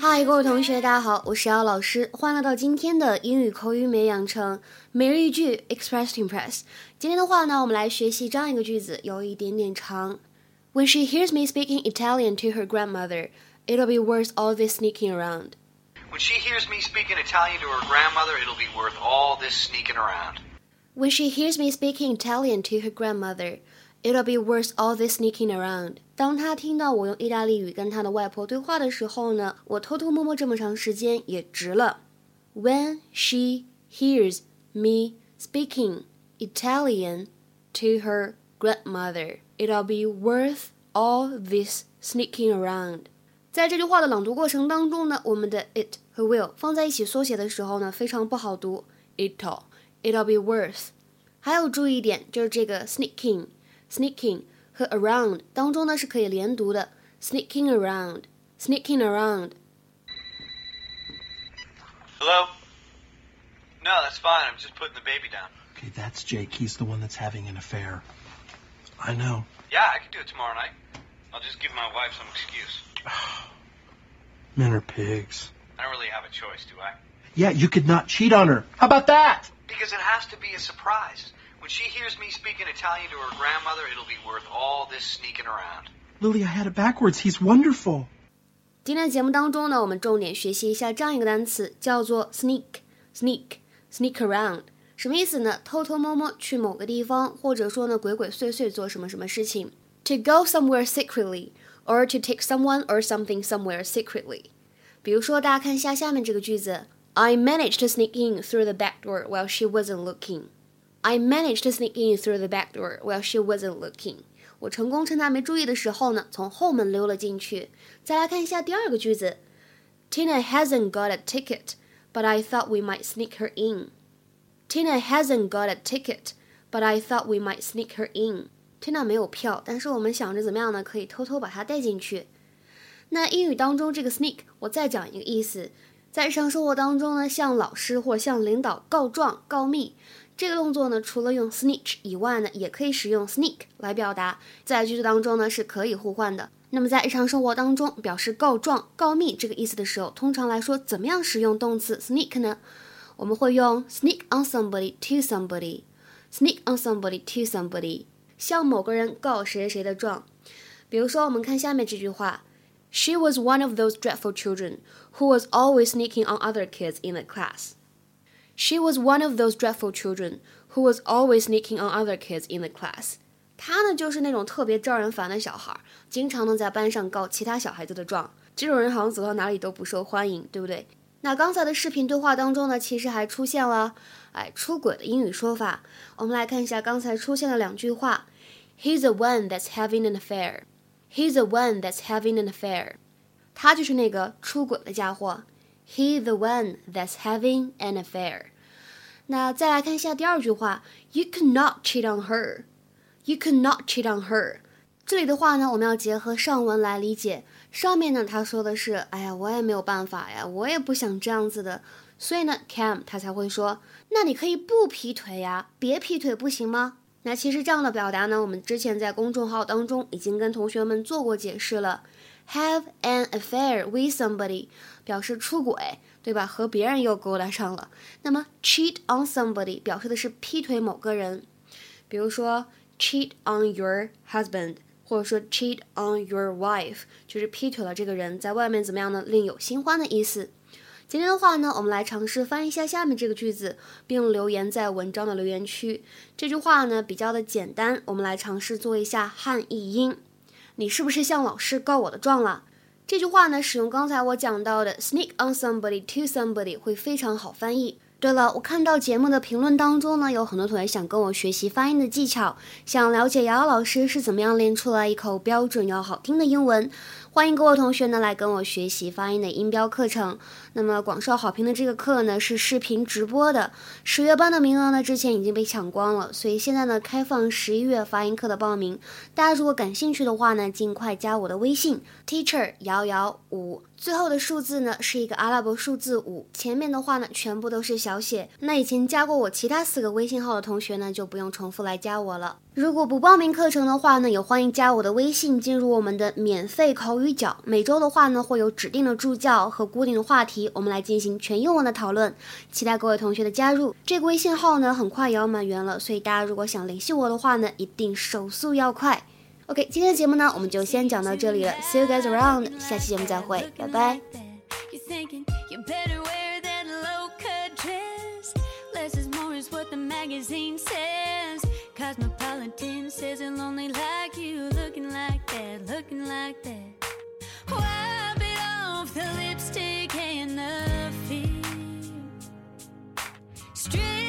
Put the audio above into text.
嗨，各位同学，大家好，我是姚老师，欢迎来到今天的英语口语美养成每日一句 Express to Impress。今天的话呢，我们来学习这样一个句子，有一点点长。When she hears me speaking Italian to her grandmother, it'll be worth all this sneaking around. When she hears me speaking Italian to her grandmother, it'll be worth all this sneaking around. When she hears me speaking Italian to her grandmother, it'll be worth all this sneaking around. 当她听到我用意大利语跟她的外婆对话的时候呢，我偷偷摸摸这么长时间也值了。When she hears me speaking Italian to her grandmother, it'll be worth all this sneaking around. 在这句话的朗读过程当中呢，我们的 it 和 will 放在一起缩写的时候呢，非常不好读。it'll it'll be worth。还有注意一点，就是这个 sneaking sneaking 和 around 当中呢是可以连读的，sneaking around sneaking around。 Hello? No, that's fine. I'm just putting the baby down. Okay, that's Jake. He's the one that's having an affair. I know. Yeah, I can do it tomorrow night. I'll just give my wife some excuse. Men are pigs. I don't really have a choice, do I? Yeah, you could not cheat on her. How about that? Because it has to be a surprise. When she hears me speaking Italian to her grandmother, it'll be worth all this sneaking around. Lily, I had it backwards. He's wonderful. 今天的节目当中呢，我们重点学习一下这样一个单词，叫做 sneak，sneak，sneak around，什么意思呢？偷偷摸摸去某个地方，或者说呢鬼鬼祟祟做什么什么事情。To go somewhere secretly, or to take someone or something somewhere secretly。比如说，大家看一下下面这个句子：I managed to sneak in through the back door while she wasn't looking. I managed to sneak in through the back door while she wasn't looking. 我成功趁她没注意的时候呢，从后门溜了进去。再来看一下第二个句子，Tina hasn't got a ticket, but I thought we might sneak her in. Tina hasn't got a ticket, but I thought we might sneak her in. Tina 没有票，但是我们想着怎么样呢？可以偷偷把她带进去。那英语当中这个 sneak，我再讲一个意思，在日常生活当中呢，向老师或向领导告状、告密。 这个动作呢，除了用 snitch 以外呢，也可以使用 sneak 来表达，在句子当中呢是可以互换的。那么在日常生活当中，表示告状、告密这个意思的时候，通常来说，怎么样使用动词 sneak 呢？我们会用 sneak on somebody to somebody，sneak on somebody to somebody，向某个人告谁谁谁的状。比如说，我们看下面这句话：She was one of those dreadful children who was always sneaking on other kids in the class. She was one of those dreadful children who was always sneaking on other kids in the class. 她呢，就是那种特别招人烦的小孩，经常呢在班上告其他小孩子的状。这种人好像走到哪里都不受欢迎，对不对？那刚才的视频对话当中呢，其实还出现了哎出轨的英语说法。我们来看一下刚才出现的两句话：He's the one that's having an affair. He's the one that's having an affair. 他就是那个出轨的家伙。He the one that's having an affair。那再来看一下第二句话，You could not cheat on her. You could not cheat on her. 这里的话呢，我们要结合上文来理解。上面呢，他说的是，哎呀，我也没有办法呀，我也不想这样子的。所以呢，Cam 他才会说，那你可以不劈腿呀，别劈腿不行吗？那其实这样的表达呢，我们之前在公众号当中已经跟同学们做过解释了。Have an affair with somebody 表示出轨，对吧？和别人又勾搭上了。那么 cheat on somebody 表示的是劈腿某个人，比如说 cheat on your husband，或者说 cheat on your wife，就是劈腿了这个人，在外面怎么样呢？另有新欢的意思。今天的话呢，我们来尝试翻译一下下面这个句子，并留言在文章的留言区。这句话呢比较的简单，我们来尝试做一下汉译英。你是不是向老师告我的状了？这句话呢，使用刚才我讲到的 sneak on somebody to somebody 会非常好翻译。对了，我看到节目的评论当中呢，有很多同学想跟我学习发音的技巧，想了解瑶瑶老师是怎么样练出来一口标准又好听的英文。欢迎各位同学呢来跟我学习发音的音标课程。那么广受好评的这个课呢是视频直播的，十月班的名额呢之前已经被抢光了，所以现在呢开放十一月发音课的报名。大家如果感兴趣的话呢，尽快加我的微信 teacher 瑶瑶五，最后的数字呢是一个阿拉伯数字五，前面的话呢全部都是小写。那以前加过我其他四个微信号的同学呢就不用重复来加我了。如果不报名课程的话呢，也欢迎加我的微信，进入我们的免费口语角。每周的话呢，会有指定的助教和固定的话题，我们来进行全英文的讨论。期待各位同学的加入，这个微信号呢，很快也要满员了，所以大家如果想联系我的话呢，一定手速要快。OK，今天的节目呢，我们就先讲到这里了，see you guys around，下期节目再会，拜拜。you're thinking you're better where than locusts？less is more is what the magazine says。Cosmopolitan says I'm lonely like you, looking like that, looking like that. Wipe it off the lipstick and the feet. Straight